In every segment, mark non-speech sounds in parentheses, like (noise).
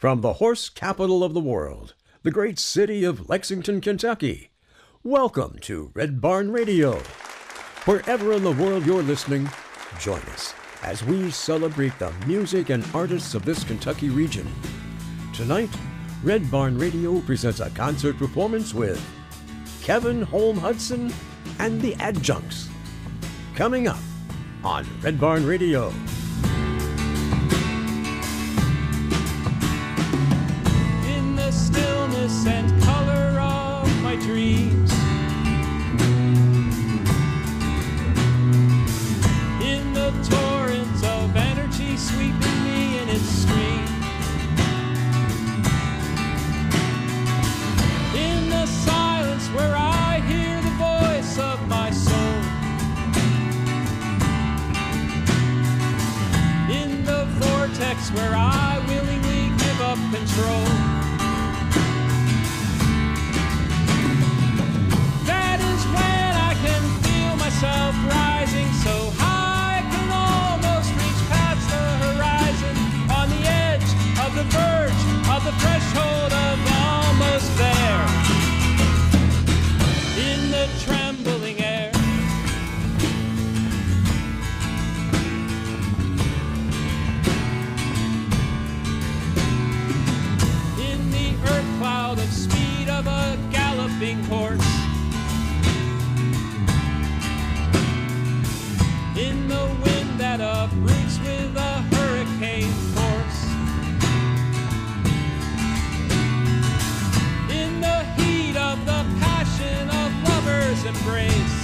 From the horse capital of the world, the great city of Lexington, Kentucky, welcome to Red Barn Radio. Wherever in the world you're listening, join us as we celebrate the music and artists of this Kentucky region. Tonight, Red Barn Radio presents a concert performance with Kevin Holm Hudson and the Adjuncts. Coming up on Red Barn Radio. embrace.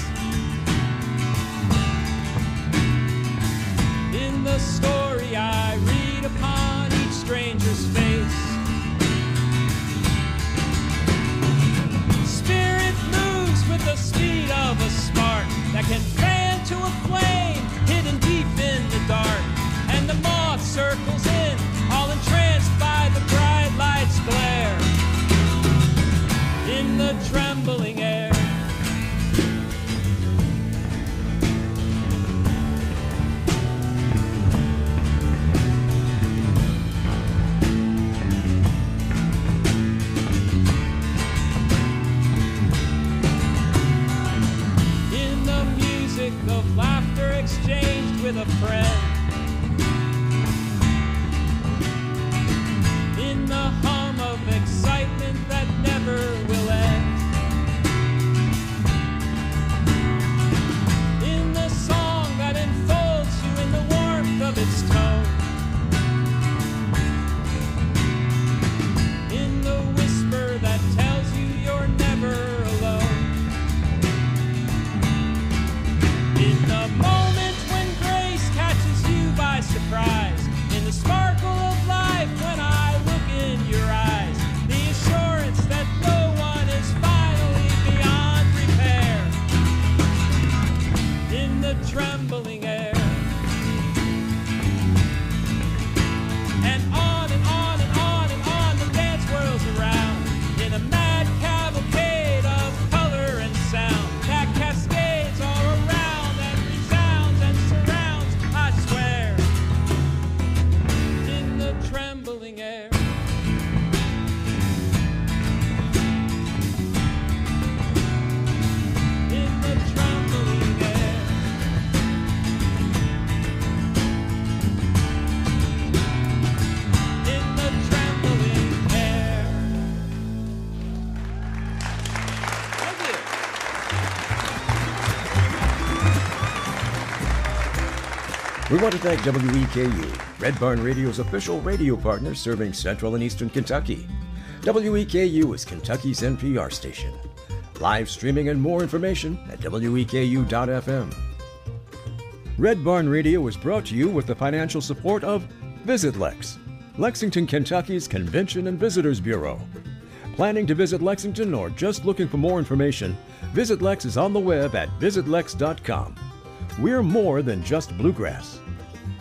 We want to thank WEKU, Red Barn Radio's official radio partner serving central and eastern Kentucky. WEKU is Kentucky's NPR station. Live streaming and more information at weku.fm. Red Barn Radio is brought to you with the financial support of VisitLex, Lexington, Kentucky's Convention and Visitors Bureau. Planning to visit Lexington or just looking for more information, VisitLex is on the web at visitlex.com. We're more than just bluegrass.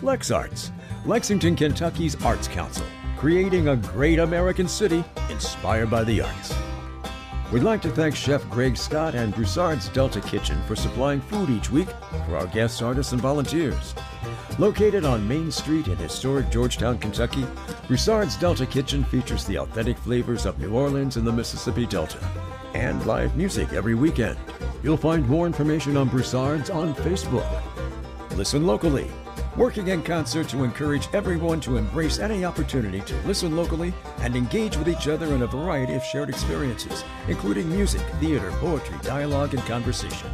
LexArts, Lexington, Kentucky's Arts Council, creating a great American city inspired by the arts. We'd like to thank Chef Greg Scott and Broussard's Delta Kitchen for supplying food each week for our guests, artists, and volunteers. Located on Main Street in historic Georgetown, Kentucky, Broussard's Delta Kitchen features the authentic flavors of New Orleans and the Mississippi Delta, and live music every weekend. You'll find more information on Broussard's on Facebook. Listen locally working in concert to encourage everyone to embrace any opportunity to listen locally and engage with each other in a variety of shared experiences, including music, theater, poetry, dialogue, and conversation.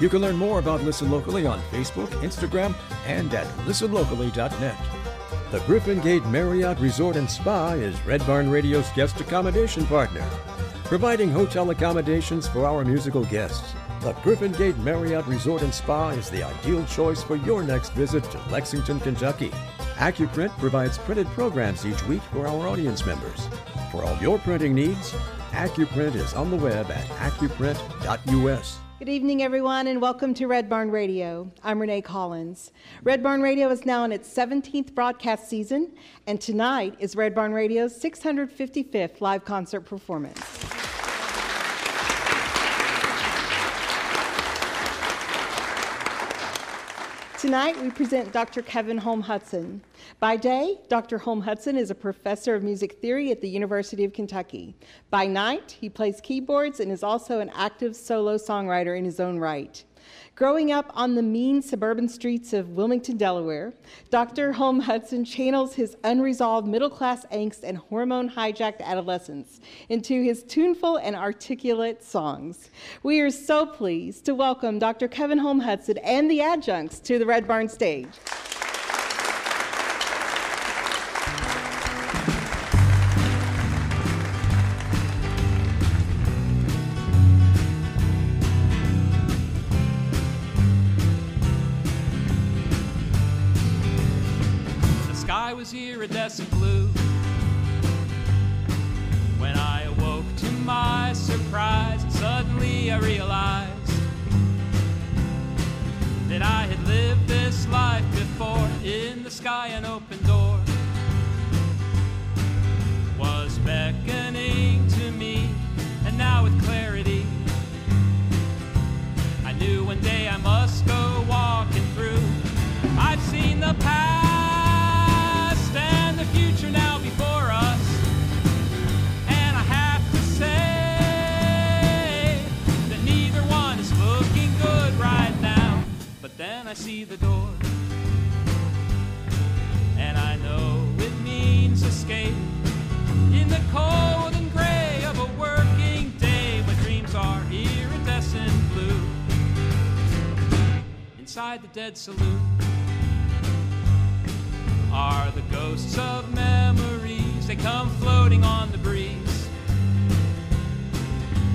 You can learn more about Listen Locally on Facebook, Instagram, and at listenlocally.net. The Griffin Gate Marriott Resort and Spa is Red Barn Radio's guest accommodation partner, providing hotel accommodations for our musical guests. The Griffin Gate Marriott Resort and Spa is the ideal choice for your next visit to Lexington, Kentucky. AccuPrint provides printed programs each week for our audience members. For all your printing needs, AccuPrint is on the web at accuprint.us. Good evening, everyone, and welcome to Red Barn Radio. I'm Renee Collins. Red Barn Radio is now in its 17th broadcast season, and tonight is Red Barn Radio's 655th live concert performance. Tonight, we present Dr. Kevin Holm Hudson. By day, Dr. Holm Hudson is a professor of music theory at the University of Kentucky. By night, he plays keyboards and is also an active solo songwriter in his own right. Growing up on the mean suburban streets of Wilmington, Delaware, Dr. Holm Hudson channels his unresolved middle class angst and hormone hijacked adolescence into his tuneful and articulate songs. We are so pleased to welcome Dr. Kevin Holm Hudson and the adjuncts to the Red Barn stage. Iridescent blue. When I awoke to my surprise, suddenly I realized that I had lived this life before. In the sky, an open door was beckoning to me, and now with clarity, I knew one day I must go walking through. I've seen the past the door. And I know it means escape in the cold and gray of a working day when dreams are iridescent blue inside the dead saloon are the ghosts of memories. They come floating on the breeze.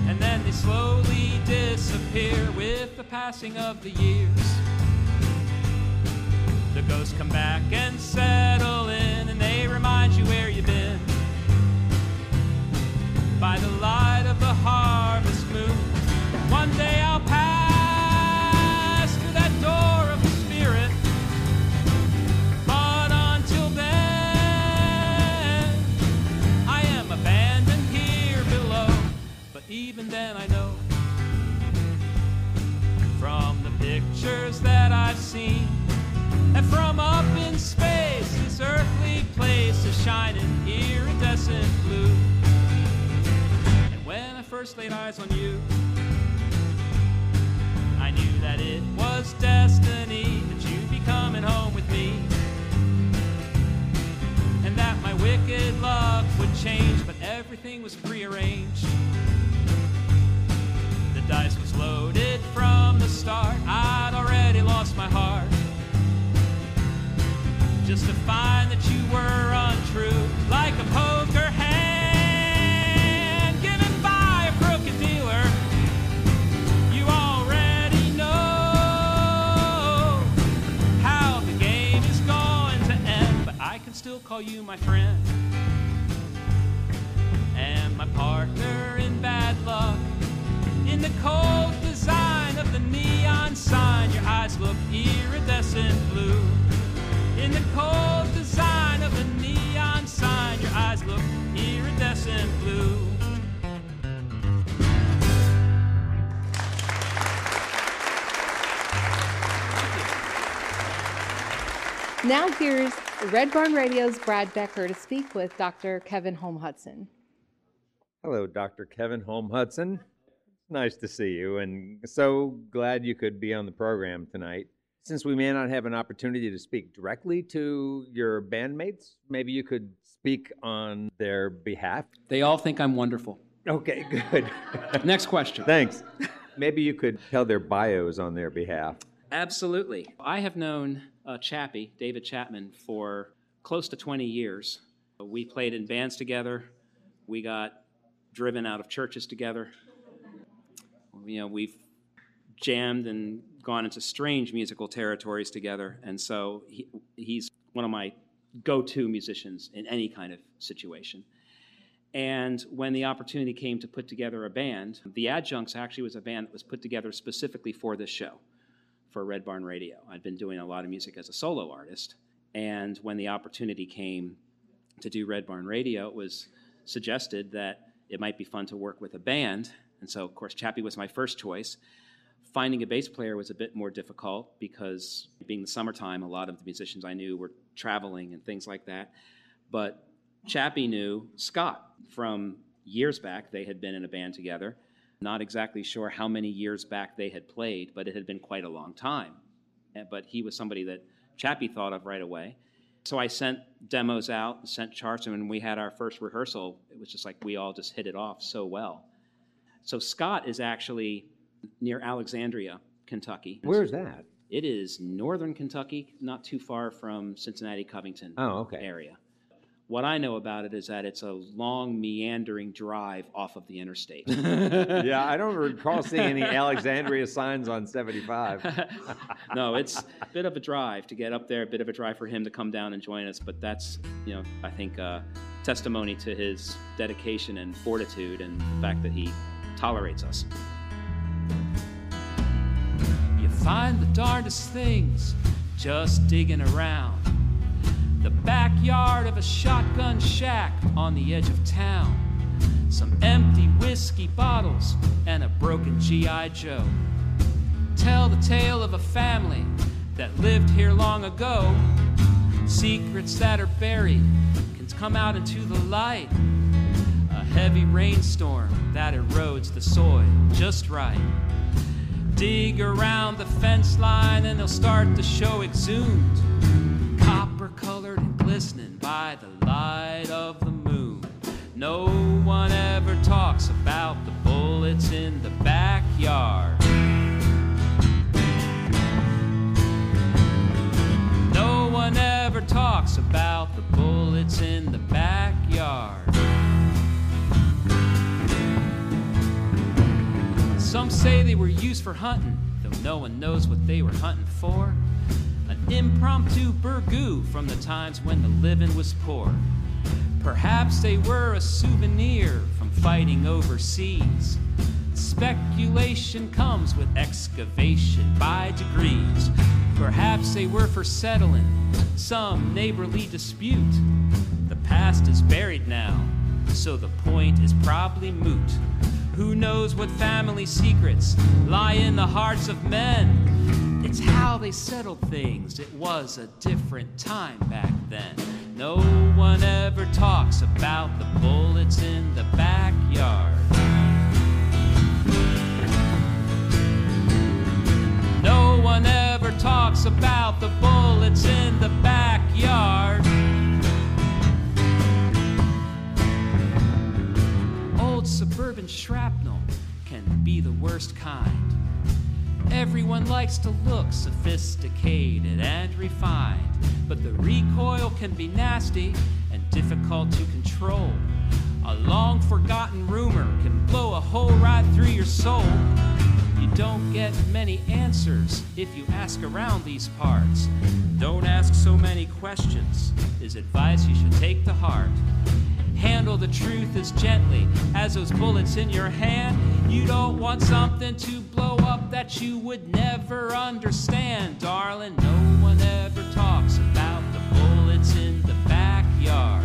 And then they slowly disappear with the passing of the years. Ghosts come back and settle in, and they remind you where you've been. By the light of the harvest moon, one day I'll pass through that door of the spirit. But until then, I am abandoned here below. But even then, I know from the pictures that I've seen from up in space, this earthly place is shining iridescent blue. And when I first laid eyes on you, I knew that it was destiny that you'd be coming home with me. And that my wicked luck would change, but everything was prearranged. The dice was loaded from the start. I'd already lost my heart. Just to find that you were untrue, like a poker hand given by a crooked dealer. You already know how the game is going to end, but I can still call you my friend Now here's Red Barn Radio's Brad Becker to speak with Dr. Kevin Holm Hudson. Hello, Dr. Kevin Holm Hudson. It's nice to see you, and so glad you could be on the program tonight. Since we may not have an opportunity to speak directly to your bandmates, maybe you could speak on their behalf. They all think I'm wonderful. Okay, good. (laughs) Next question. Thanks. Maybe you could tell their bios on their behalf. Absolutely. I have known uh, Chappie, David Chapman, for close to 20 years. We played in bands together. We got driven out of churches together. You know, we've jammed and gone into strange musical territories together. And so he, he's one of my go to musicians in any kind of situation. And when the opportunity came to put together a band, the Adjuncts actually was a band that was put together specifically for this show, for Red Barn Radio. I'd been doing a lot of music as a solo artist. And when the opportunity came to do Red Barn Radio, it was suggested that it might be fun to work with a band. And so, of course, Chappie was my first choice. Finding a bass player was a bit more difficult because, being the summertime, a lot of the musicians I knew were traveling and things like that. But Chappie knew Scott from years back. They had been in a band together. Not exactly sure how many years back they had played, but it had been quite a long time. Eh, But he was somebody that Chappie thought of right away. So I sent demos out, sent charts, and when we had our first rehearsal, it was just like we all just hit it off so well. So Scott is actually near Alexandria, Kentucky. Where's that? It is northern Kentucky, not too far from Cincinnati, Covington Oh, okay. area. What I know about it is that it's a long, meandering drive off of the interstate. (laughs) yeah, I don't (laughs) recall seeing any Alexandria signs on 75. (laughs) no, it's a bit of a drive to get up there, a bit of a drive for him to come down and join us. But that's, you know, I think uh, testimony to his dedication and fortitude and the fact that he tolerates us. You find the darndest things just digging around. The backyard of a shotgun shack on the edge of town. Some empty whiskey bottles and a broken G.I. Joe tell the tale of a family that lived here long ago. Secrets that are buried can come out into the light. A heavy rainstorm that erodes the soil just right. Dig around the fence line and they'll start to show exhumed. Glistening by the light of the moon. No one ever talks about the bullets in the backyard. No one ever talks about the bullets in the backyard. Some say they were used for hunting, though no one knows what they were hunting for. Impromptu burgoo from the times when the living was poor. Perhaps they were a souvenir from fighting overseas. Speculation comes with excavation by degrees. Perhaps they were for settling some neighborly dispute. The past is buried now, so the point is probably moot. Who knows what family secrets lie in the hearts of men? It's mm. how they settled things. It was a different time back then. No one ever talks about the bullets in the backyard. No one ever talks about the bullets in the backyard. Old suburban shrapnel can be the worst kind. Everyone likes to look sophisticated and refined, but the recoil can be nasty and difficult to control. A long forgotten rumor can blow a hole right through your soul. You don't get many answers if you ask around these parts. Don't ask so many questions, is advice you should take to heart. Handle the truth as gently as those bullets in your hand. You don't want something to blow up that you would never understand, darling. No one ever talks about the bullets in the backyard.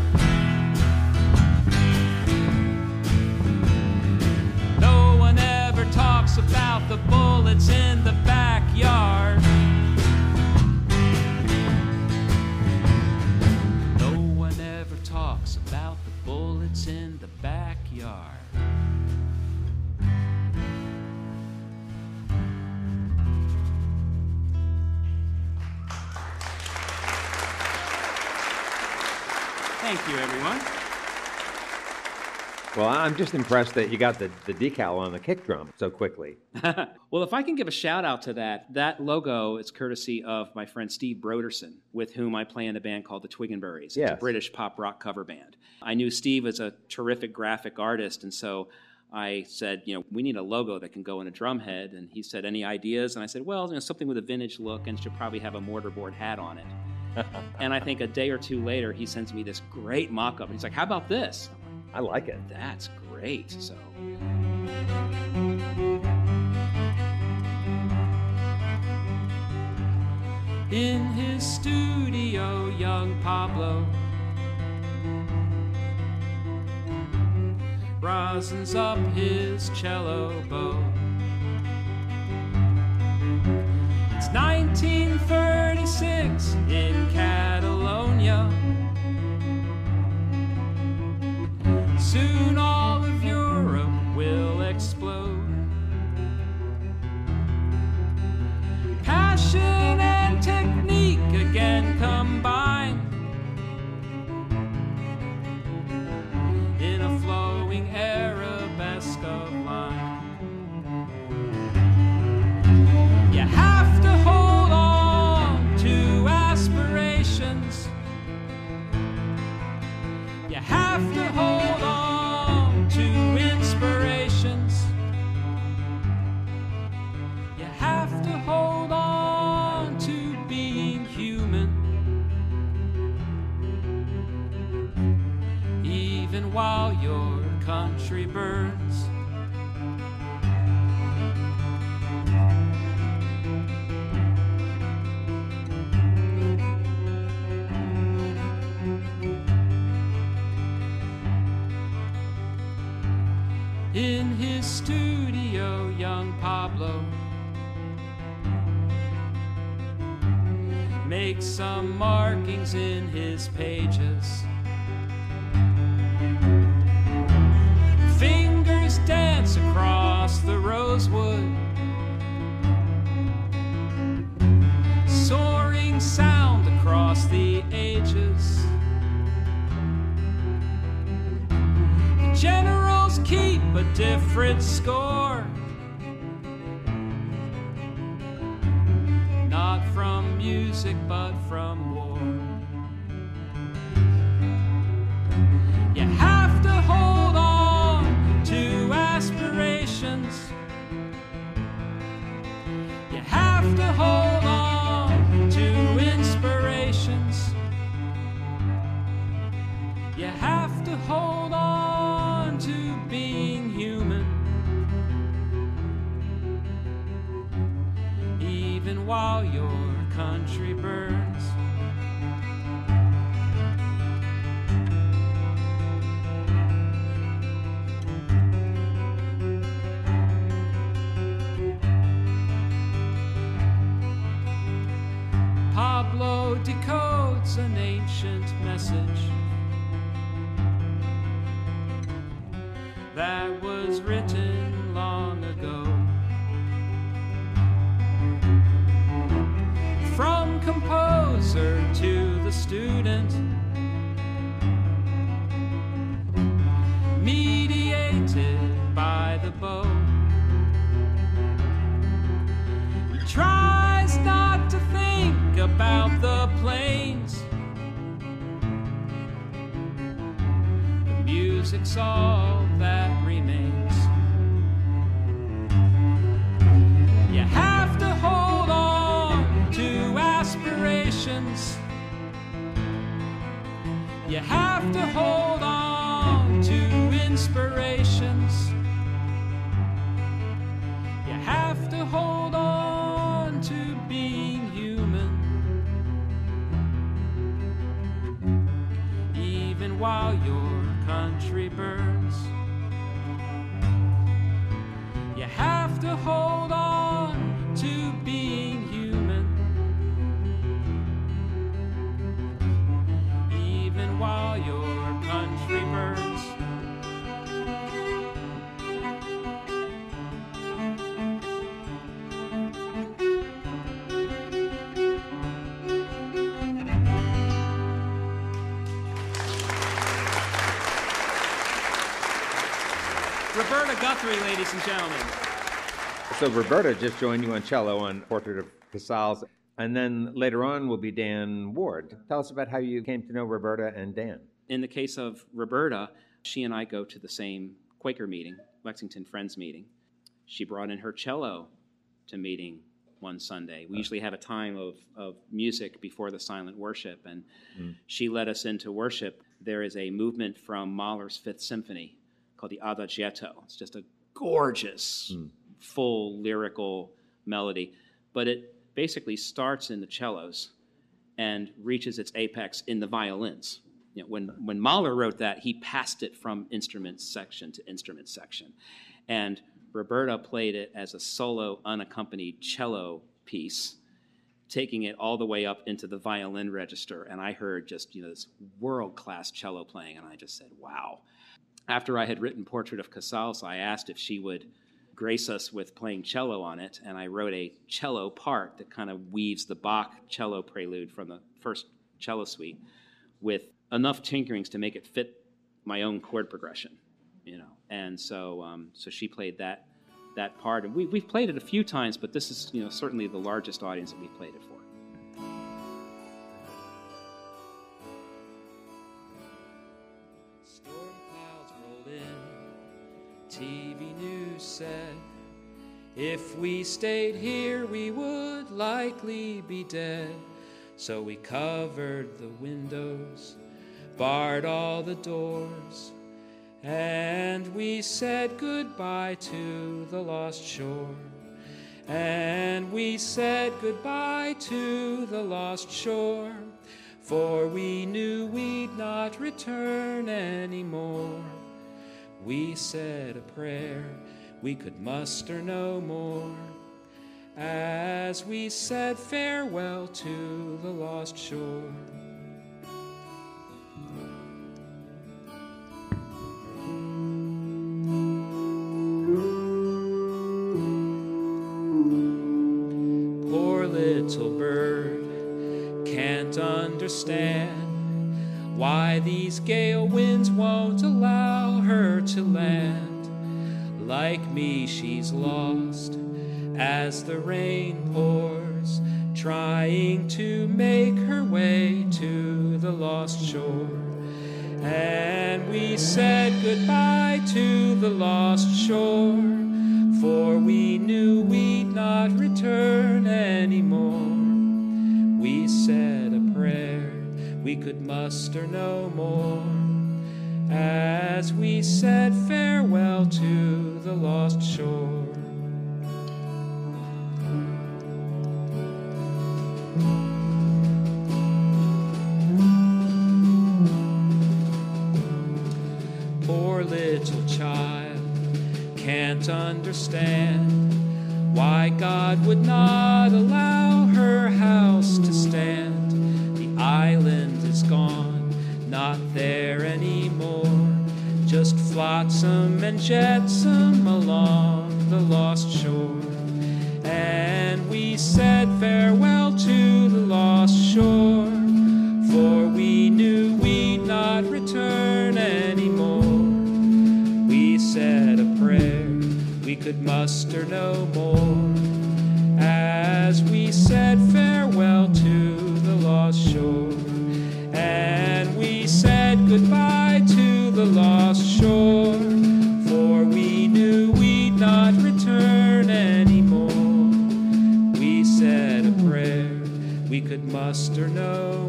Well, I'm just impressed that you got the, the decal on the kick drum so quickly. (laughs) well, if I can give a shout out to that, that logo is courtesy of my friend Steve Broderson, with whom I play in a band called the Twiggenberries. It's a British pop rock cover band. I knew Steve was a terrific graphic artist, and so I said, you know, we need a logo that can go in a drum head. And he said, any ideas? And I said, well, you know, something with a vintage look and should probably have a mortarboard hat on it. (laughs) and I think a day or two later, he sends me this great mock up. And he's like, how about this? I like it. That's great. So. In his studio, young Pablo rosens up his cello bow. It's 1936 in Catalonia. Soon all of Europe will explode. Passion and technique again combined in a flowing arabesque written Roberta Guthrie, ladies and gentlemen. So Roberta just joined you on cello on Portrait of Casals, and then later on will be Dan Ward. Tell us about how you came to know Roberta and Dan. In the case of Roberta, she and I go to the same Quaker meeting, Lexington Friends meeting. She brought in her cello to meeting one Sunday. We usually have a time of, of music before the silent worship, and hmm. she led us into worship. There is a movement from Mahler's Fifth Symphony called the Adagietto. It's just a gorgeous, hmm. full lyrical melody, but it basically starts in the cellos and reaches its apex in the violins. You know, when, when Mahler wrote that, he passed it from instrument section to instrument section. And Roberta played it as a solo, unaccompanied cello piece, taking it all the way up into the violin register. And I heard just, you know, this world class cello playing, and I just said, wow. After I had written Portrait of Casals, I asked if she would grace us with playing cello on it, and I wrote a cello part that kind of weaves the Bach cello prelude from the first cello suite with enough tinkerings to make it fit my own chord progression, you know. And so, um, so she played that that part, and we, we've played it a few times, but this is, you know, certainly the largest audience that we've played it for. TV news said if we stayed here, we would likely be dead. So we covered the windows, barred all the doors, and we said goodbye to the lost shore. And we said goodbye to the lost shore, for we knew we'd not return anymore. We said a prayer, we could muster no more, as we said farewell to the lost shore. Poor little bird can't understand why these gale she's lost as the rain pours, trying to make her way to the lost shore. And we said goodbye to the lost shore, for we knew we'd not return anymore. We said a prayer, we could muster no more, as we said could muster no more, as we said farewell to the lost shore. And we said goodbye to the lost shore, for we knew we'd not return anymore. We said a prayer, we could muster no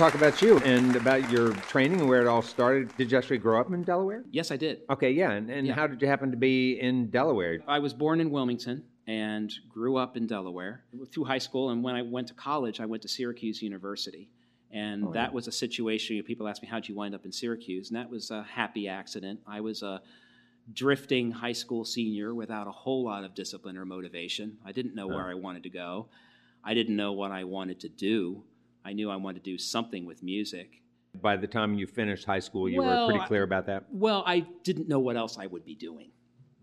talk about you and about your training and where it all started. Did you actually grow up in Delaware? Yes, I did. Okay, yeah. And, and Yeah. how did you happen to be in Delaware? I was born in Wilmington and grew up in Delaware through high school. And when I went to college, I went to Syracuse University. And Oh, that yeah. was a situation, people ask me, how'd you wind up in Syracuse? And that was a happy accident. I was a drifting high school senior without a whole lot of discipline or motivation. I didn't know where I wanted to go. I didn't know what I wanted to do. I knew I wanted to do something with music. By the time you finished high school, you Well, were pretty clear about that? Well, I didn't know what else I would be doing,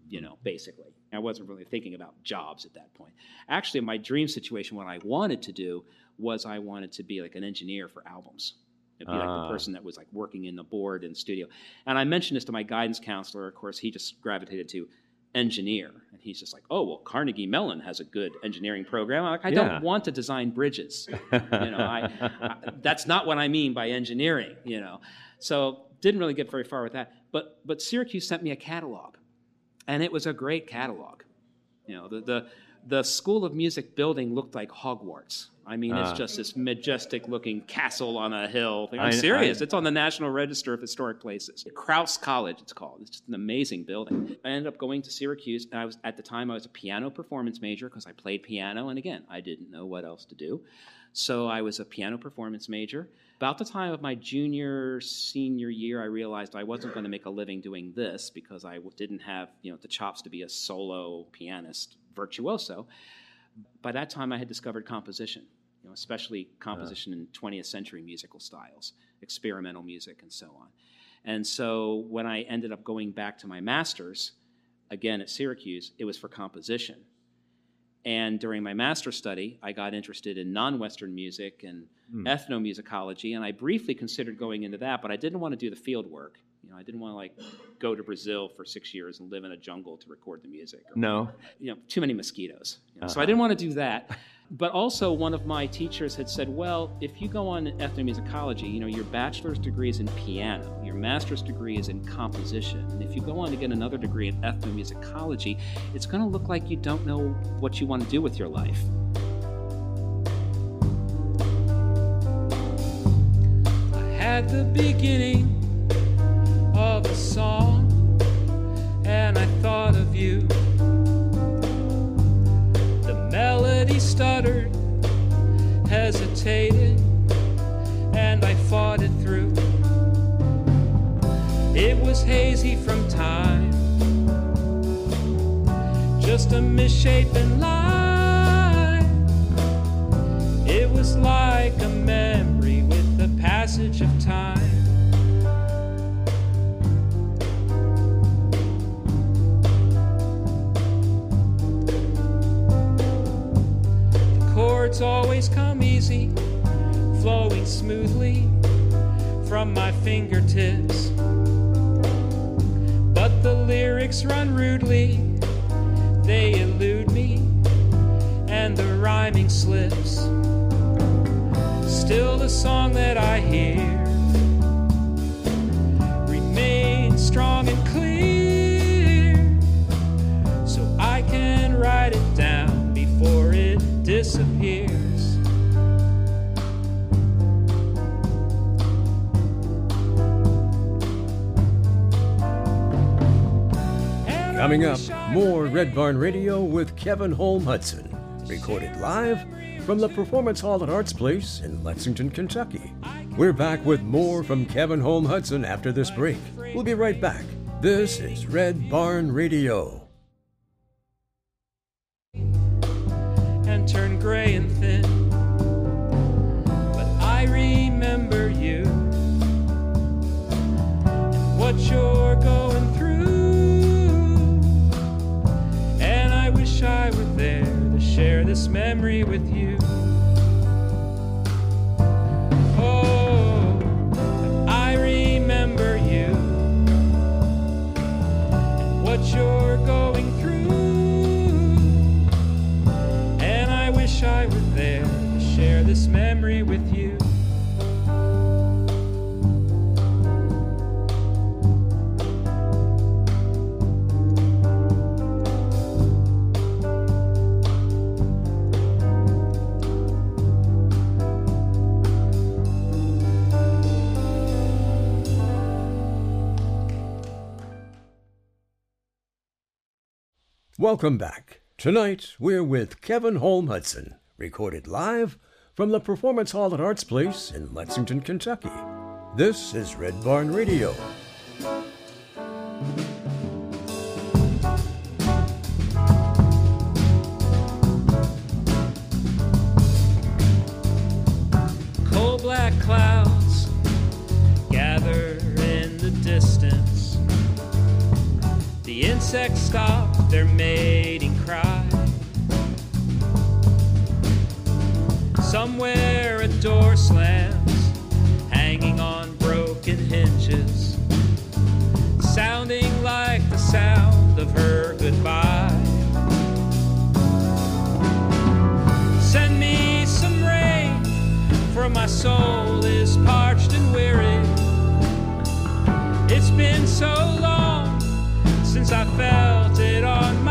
you know, basically. I wasn't really thinking about jobs at that point. Actually, my dream situation, what I wanted to do was I wanted to be like an engineer for albums. It'd be like Ah. the person that was like working in the board and studio. And I mentioned this to my guidance counselor. Of course, he just gravitated to engineer. And he's just like, oh, well, Carnegie Mellon has a good engineering program. I'm like, I Yeah. don't want to design bridges. (laughs) you know, I, I, that's not what I mean by engineering, you know. So didn't really get very far with that. But, but Syracuse sent me a catalog, and it was a great catalog. You know, the, the, the School of Music building looked like Hogwarts. I mean, Ah. it's just this majestic looking castle on a hill. I'm I- serious. I- it's on the National Register of Historic Places. Crouse College, it's called. It's just an amazing building. I ended up going to Syracuse, and I was at the time I was a piano performance major because I played piano, and again, I didn't know what else to do. So I was a piano performance major. About the time of my junior, senior year, I realized I wasn't going to make a living doing this because I didn't have, you know, the chops to be a solo pianist virtuoso. By that time, I had discovered composition, you know, especially composition in 20th century musical styles, experimental music, and so on. And so when I ended up going back to my master's, again at Syracuse, it was for composition. And during my master's study, I got interested in non Western music and hmm. ethnomusicology, and I briefly considered going into that, but I didn't want to do the field work. You know, I didn't want to like go to Brazil for six years and live in a jungle to record the music. Or, No. you know, too many mosquitoes. you know, So Uh-huh. I didn't want to do that. But also, one of my teachers had said, well, if you go on ethnomusicology, you know, your bachelor's degree is in piano, your master's degree is in composition. And if you go on to get another degree in ethnomusicology, it's going to look like you don't know what you want to do with your life. I had the beginning of a song, and I thought of you. The melody stuttered, hesitated, and I fought it through. It was hazy from time, just a misshapen lie. It was like a memory with the passage of time. Smoothly from my fingertips. But the lyrics run rudely, they elude me, and the rhyming slips. Still, the song that I hear Coming up, more Red Barn Radio with Kevin Holm Hudson, recorded live from the Performance Hall at Arts Place in Lexington, Kentucky. We're back with more from Kevin Holm Hudson after this break. We'll be right back. This is Red Barn Radio. and turn gray and this memory with you. Welcome back. Tonight, we're with Kevin Holm Hudson, recorded live from the Performance Hall at Arts Place in Lexington, Kentucky. This is Red Barn Radio. Insects stop their mating cry. Somewhere a door slams, hanging on broken hinges, sounding like the sound of her goodbye. Send me some rain, for my soul is parched and weary. It's been so long I felt it on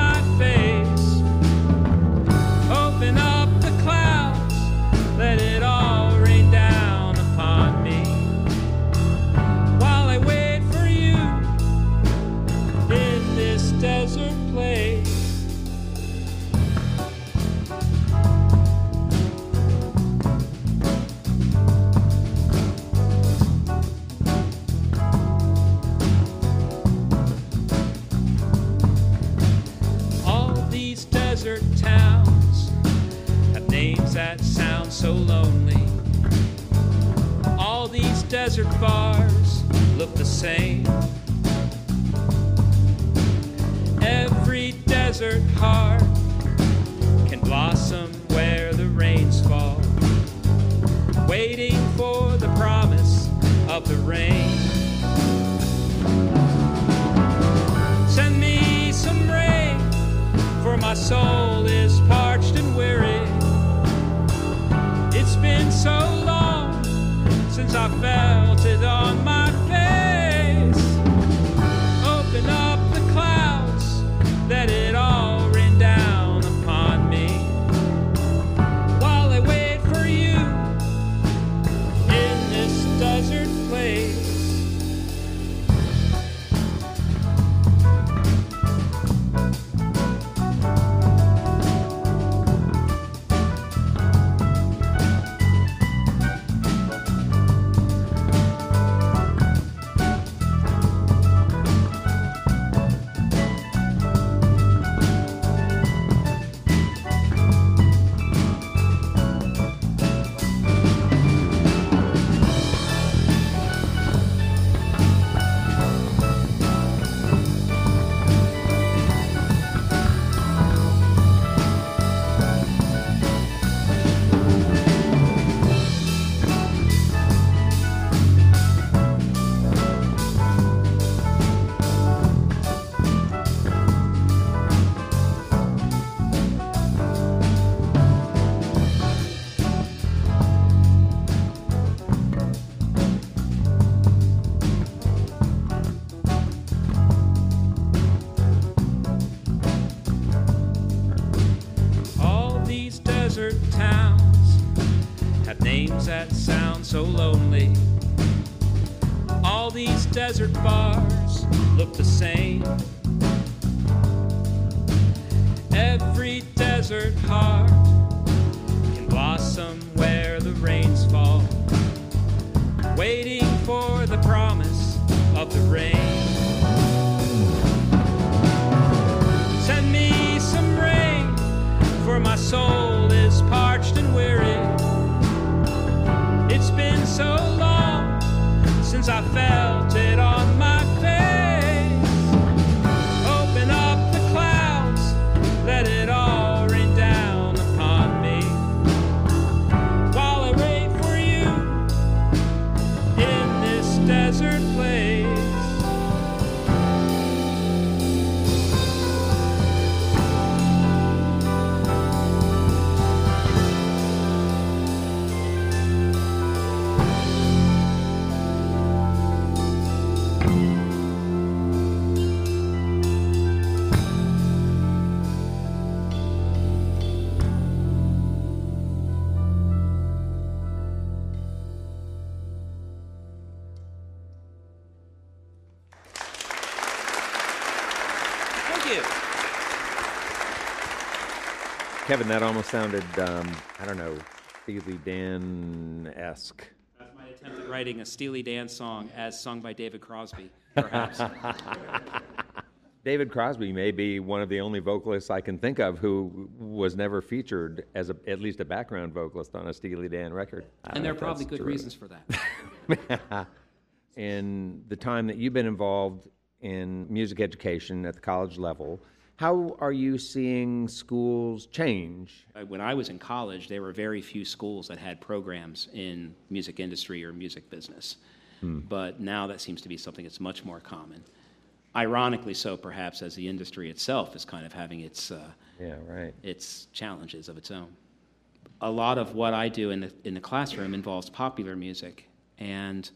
Kevin, that almost sounded, um, I don't know, Steely Dan esque. That's my attempt at writing a Steely Dan song as sung by David Crosby, perhaps. (laughs) David Crosby may be one of the only vocalists I can think of who was never featured as a, at least a background vocalist on a Steely Dan record. And there are probably good terrific. reasons for that. (laughs) In the time that you've been involved in music education at the college level. How are you seeing schools change? Uh, When I was in college, there were very few schools that had programs in music industry or music business. But now that seems to be something that's much more common. Ironically so, perhaps, as the industry itself is kind of having its, uh, Yeah, right. its challenges of its own. A lot of what I do in the, in the classroom involves popular music, and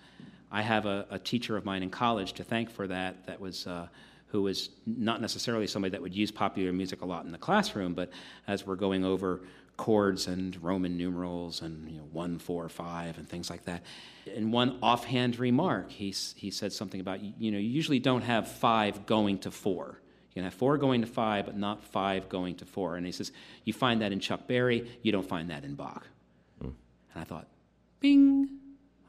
I have a, a teacher of mine in college to thank for that. That was uh, who was not necessarily somebody that would use popular music a lot in the classroom, but as we're going over chords and Roman numerals and you know one, four, five, and things like that. In one offhand remark, he he said something about you know you usually don't have five going to four. You can have four going to five, but not five going to four. And he says, you find that in Chuck Berry, you don't find that in Bach. Hmm. And I thought, bing,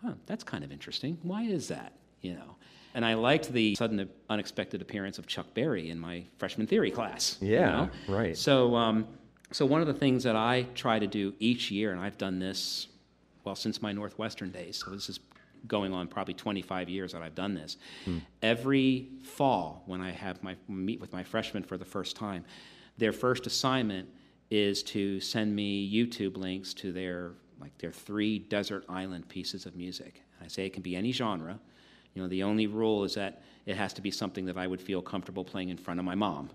huh, that's kind of interesting. Why is that? You know. And I liked the sudden unexpected appearance of Chuck Berry in my freshman theory class. you Yeah, know? right. So, um, so one of the things that I try to do each year, and I've done this, well, since my Northwestern days, so this is going on probably 25 years that I've done this. Every fall, when I have my meet with my freshmen for the first time, their first assignment is to send me YouTube links to their like their three desert island pieces of music. And I say it can be any genre. You know, the only rule is that it has to be something that I would feel comfortable playing in front of my mom.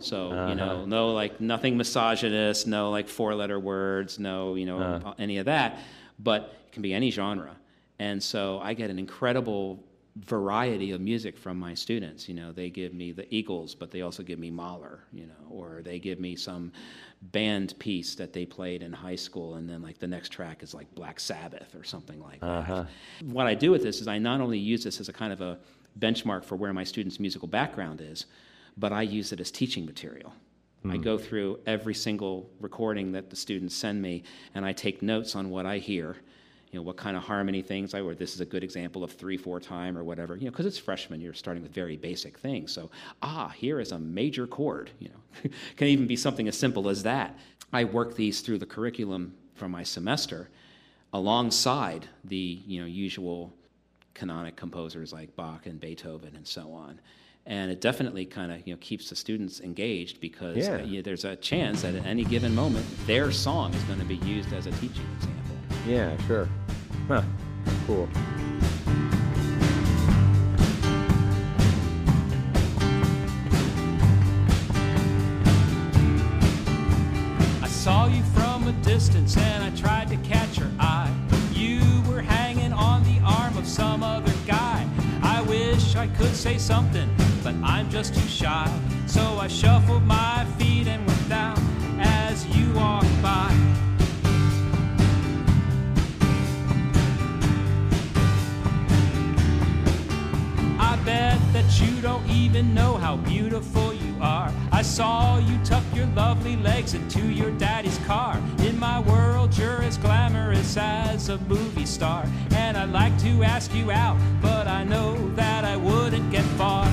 So you uh-huh. know, no like nothing misogynist, no like four-letter words, no you know uh-huh. any of that. But it can be any genre, and so I get an incredible variety of music from my students. You know, they give me the Eagles, but they also give me Mahler. You know, or they give me some band piece that they played in high school, and then like the next track is like Black Sabbath or something like that. Uh-huh. What I do with this is I not only use this as a kind of a benchmark for where my students' musical background is, but I use it as teaching material. I hmm. go through every single recording that the students send me, and I take notes on what I hear. You know, what kind of harmony things I, or this is a good example of three, four time or whatever. You know, because it's freshman, you're starting with very basic things. So, ah, here is a major chord. You know, (laughs) can even be something as simple as that. I work these through the curriculum for my semester, alongside the you know usual canonic composers like Bach and Beethoven and so on. And it definitely kind of you know keeps the students engaged because Yeah. uh, you- there's a chance that at any given moment their song is going to be used as a teaching example. Yeah, sure. Huh. Cool. I saw you from a distance and I tried to catch your eye. You were hanging on the arm of some other guy. I wish I could say something, but I'm just too shy. So I shuffled my feet and went down as you walked by. Bet that you don't even know how beautiful you are. I saw you tuck your lovely legs into your daddy's car. In my world, you're as glamorous as a movie star. And I'd like to ask you out, but I know that I wouldn't get far.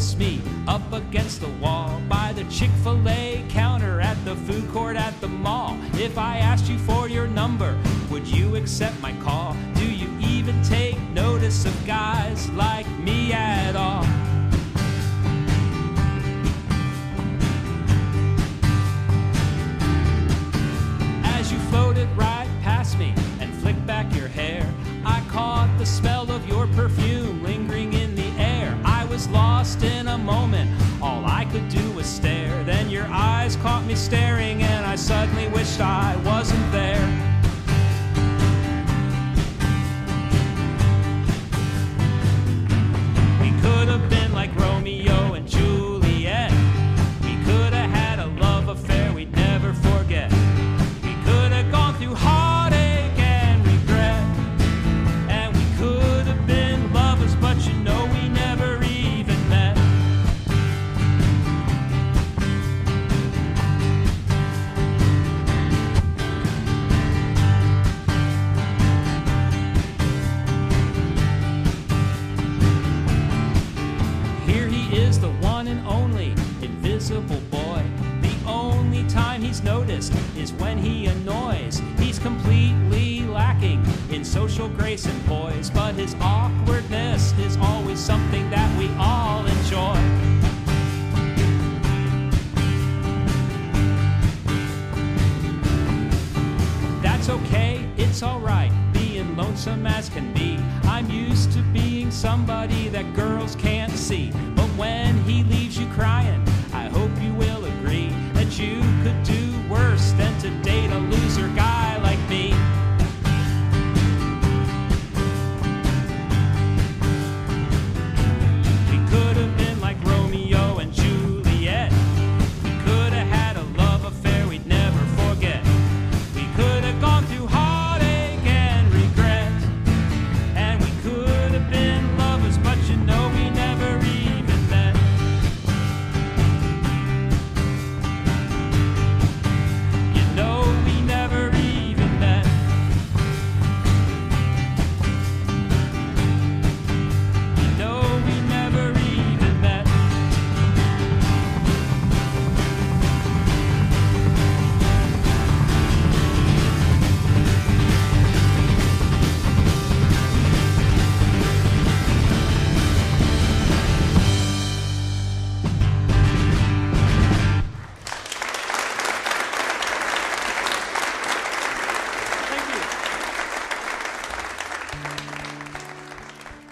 Me up against the wall by the Chick fil A counter at the food court at the mall? If I asked you for your number, would you accept my call? Do you even take notice of guys like me at all? As you floated right past me and flicked back your hair, I caught the smell lost in a moment, all I could do was stare. Then your eyes caught me staring, and I suddenly wished I wasn't there. Boy. The only time he's noticed is when he annoys. He's completely lacking in social grace and poise, but his awkwardness is always something that we all enjoy. That's okay, it's alright, being lonesome as can be. I'm used to being somebody that girls can't see. But when he leaves you crying,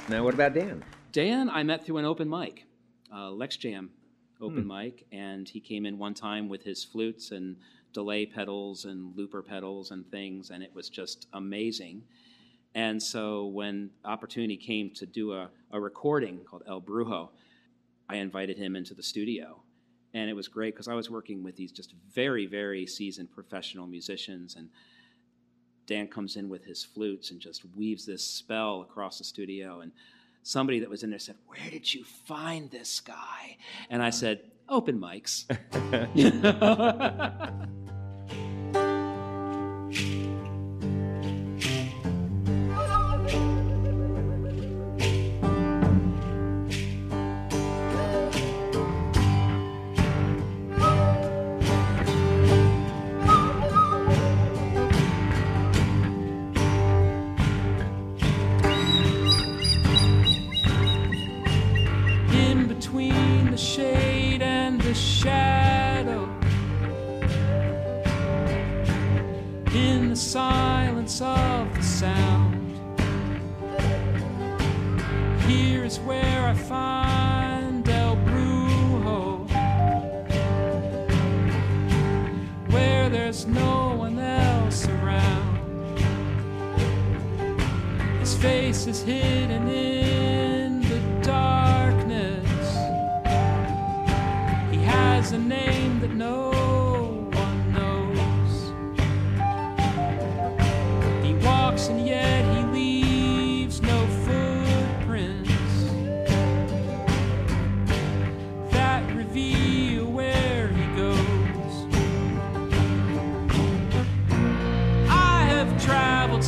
Now, what about Dan? Dan, I met through an open mic, uh, Lex Jam open mic, and he came in one time with his flutes and delay pedals and looper pedals and things, and it was just amazing. And so when opportunity came to do a, a recording called El Brujo, I invited him into the studio. And it was great because I was working with these just very, very seasoned professional musicians. And Dan comes in with his flutes and just weaves this spell across the studio. And somebody that was in there said, Where did you find this guy? And I said, Open mics. (laughs) (laughs)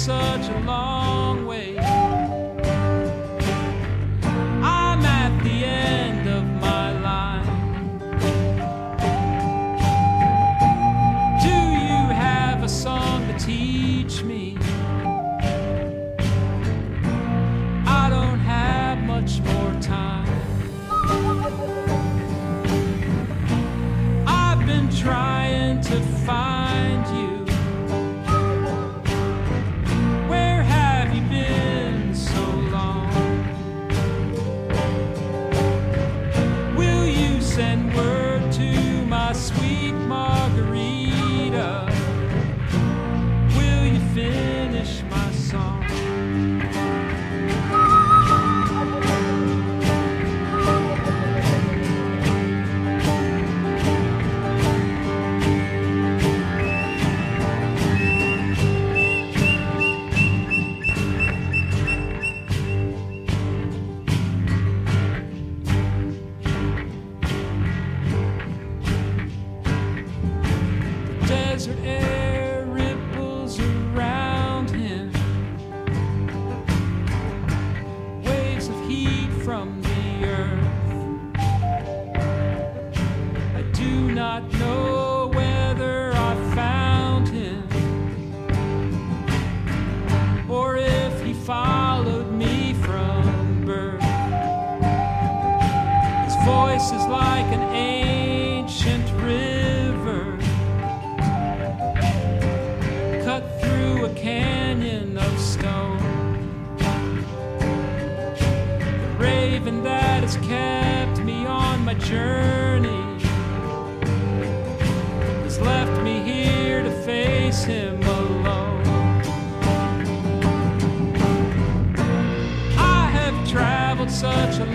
such a long my journey has left me here to face him alone. I have traveled such a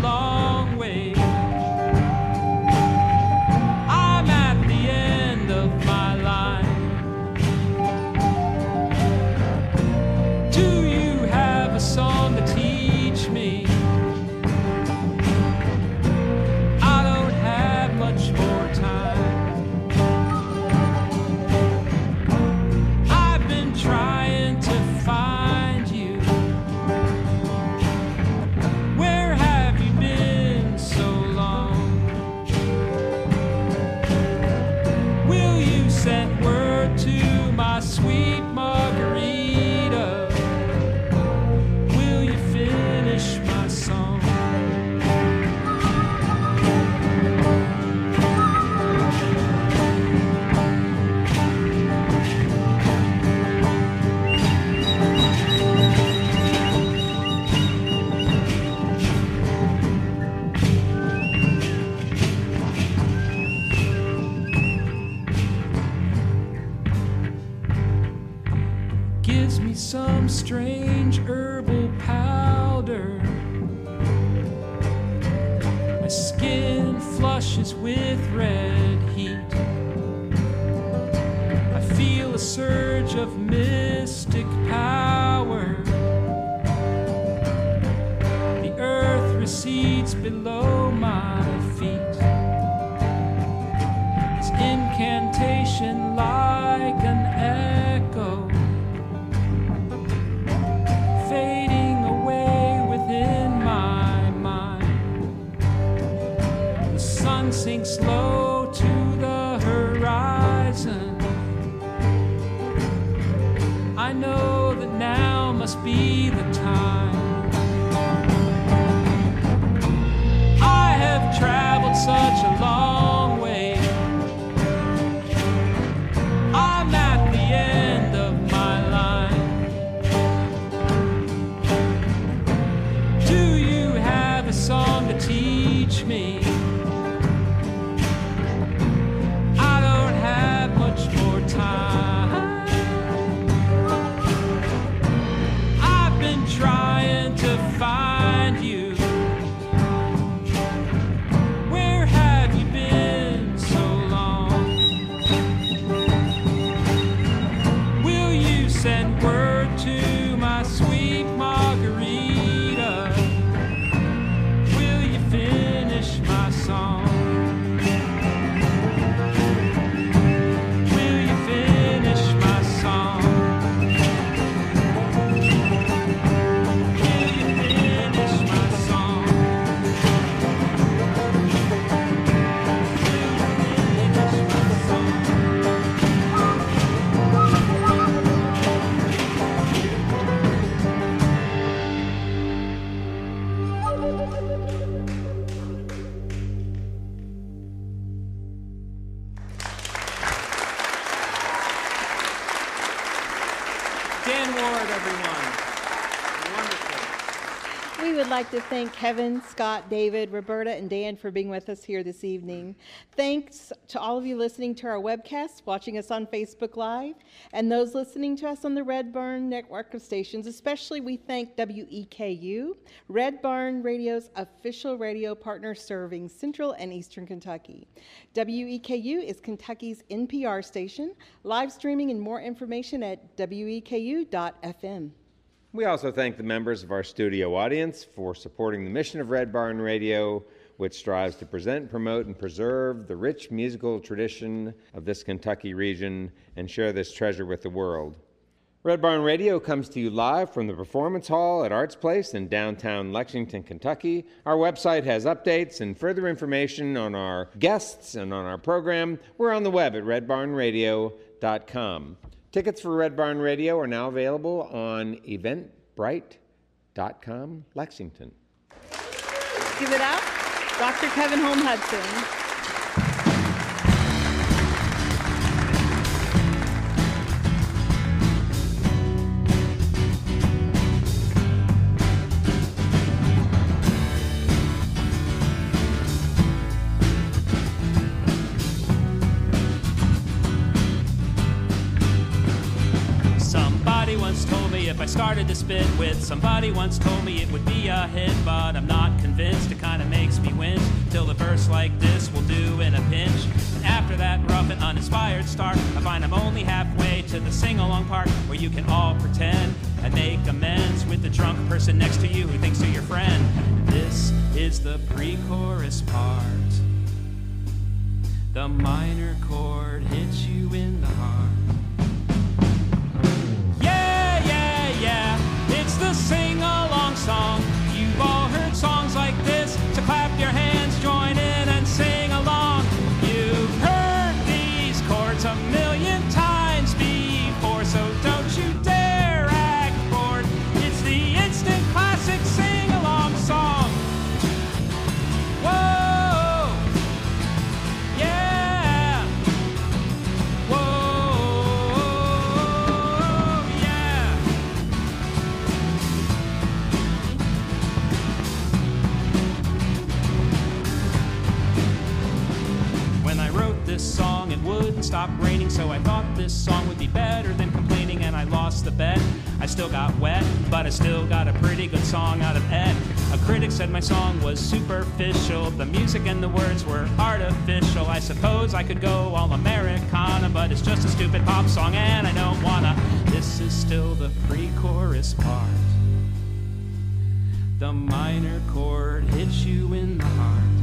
below my feet. This incantation like an echo fading away within my mind. The sun sinks low to the horizon. I know Dan Ward, everyone. We would like to thank Kevin, Scott, David, Roberta, and Dan for being with us here this evening. Thanks to all of you listening to our webcast, watching us on Facebook Live, and those listening to us on the Red Barn network of stations. Especially, we thank WEKU, Red Barn Radio's official radio partner serving Central and Eastern Kentucky. WEKU is Kentucky's NPR station, live streaming and more information at weku.fm. We also thank the members of our studio audience for supporting the mission of Red Barn Radio, which strives to present, promote, and preserve the rich musical tradition of this Kentucky region and share this treasure with the world. Red Barn Radio comes to you live from the Performance Hall at Arts Place in downtown Lexington, Kentucky. Our website has updates and further information on our guests and on our program. We're on the web at redbarnradio.com. Tickets for Red Barn Radio are now available on eventbrite.com Lexington. Give it out. Dr. Kevin Holm Hudson. To spit with somebody once told me it would be a hit, but I'm not convinced. It kind of makes me wince. Till the verse like this will do in a pinch. And after that rough and uninspired start, I find I'm only halfway to the sing along part where you can all pretend and make amends with the drunk person next to you who thinks you're your friend. This is the pre chorus part. The minor chord hits you in the heart. Song. Stop raining, so I thought this song would be better than complaining, and I lost the bet. I still got wet, but I still got a pretty good song out of Ed. A critic said my song was superficial, the music and the words were artificial. I suppose I could go all Americana, but it's just a stupid pop song, and I don't wanna. This is still the pre chorus part. The minor chord hits you in the heart.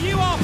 Thanks to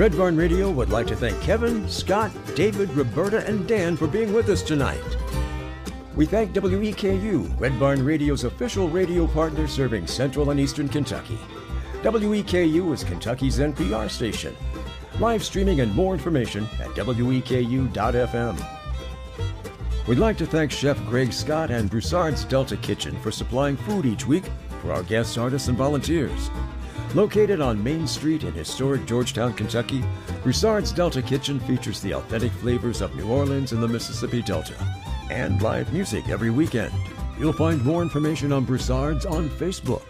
Red Barn Radio would like to thank Kevin, Scott, David, Roberta, and Dan for being with us tonight. We thank WEKU, Red Barn Radio's official radio partner serving Central and Eastern Kentucky. WEKU is Kentucky's NPR station. Live streaming and more information at weku.fm. We'd like to thank Chef Greg Scott and Broussard's Delta Kitchen for supplying food each week for our guests, artists, and volunteers. Located on Main Street in historic Georgetown, Kentucky, Broussard's Delta Kitchen features the authentic flavors of New Orleans and the Mississippi Delta, and live music every weekend. You'll find more information on Broussard's on Facebook.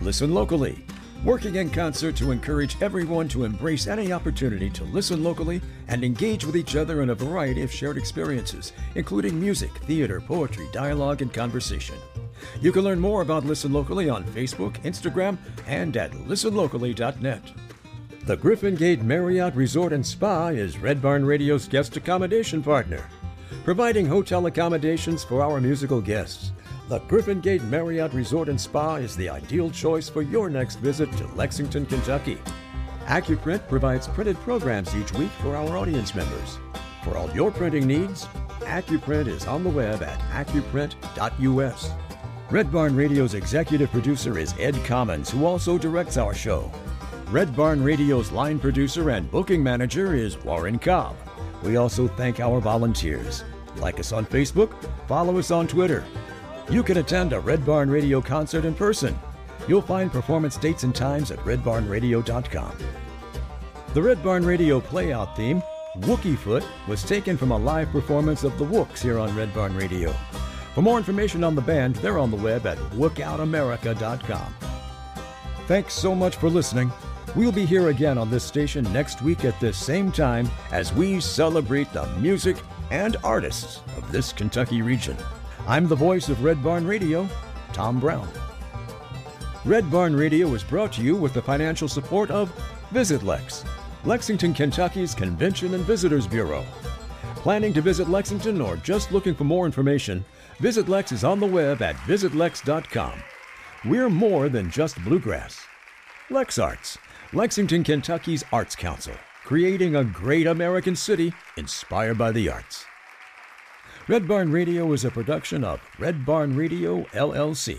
Listen locally, working in concert to encourage everyone to embrace any opportunity to listen locally and engage with each other in a variety of shared experiences, including music, theater, poetry, dialogue, and conversation. You can learn more about Listen Locally on Facebook, Instagram, and at listenlocally.net. The Griffin Gate Marriott Resort and Spa is Red Barn Radio's guest accommodation partner, providing hotel accommodations for our musical guests. The Griffin Gate Marriott Resort and Spa is the ideal choice for your next visit to Lexington, Kentucky. AccuPrint provides printed programs each week for our audience members. For all your printing needs, AccuPrint is on the web at accuprint.us. Red Barn Radio's executive producer is Ed Commons, who also directs our show. Red Barn Radio's line producer and booking manager is Warren Cobb. We also thank our volunteers. Like us on Facebook, follow us on Twitter. You can attend a Red Barn Radio concert in person. You'll find performance dates and times at redbarnradio.com. The Red Barn Radio playout theme, Wookie Foot, was taken from a live performance of the Wooks here on Red Barn Radio. For more information on the band, they're on the web at wookoutamerica.com. Thanks so much for listening. We'll be here again on this station next week at this same time as we celebrate the music and artists of this Kentucky region. I'm the voice of Red Barn Radio, Tom Brown. Red Barn Radio is brought to you with the financial support of Visit Lex, Lexington, Kentucky's Convention and Visitors Bureau. Planning to visit Lexington or just looking for more information, Visit Lex is on the web at visitlex.com. We're more than just bluegrass. Lex Arts, Lexington, Kentucky's Arts Council, creating a great American city inspired by the arts. Red Barn Radio is a production of Red Barn Radio, LLC.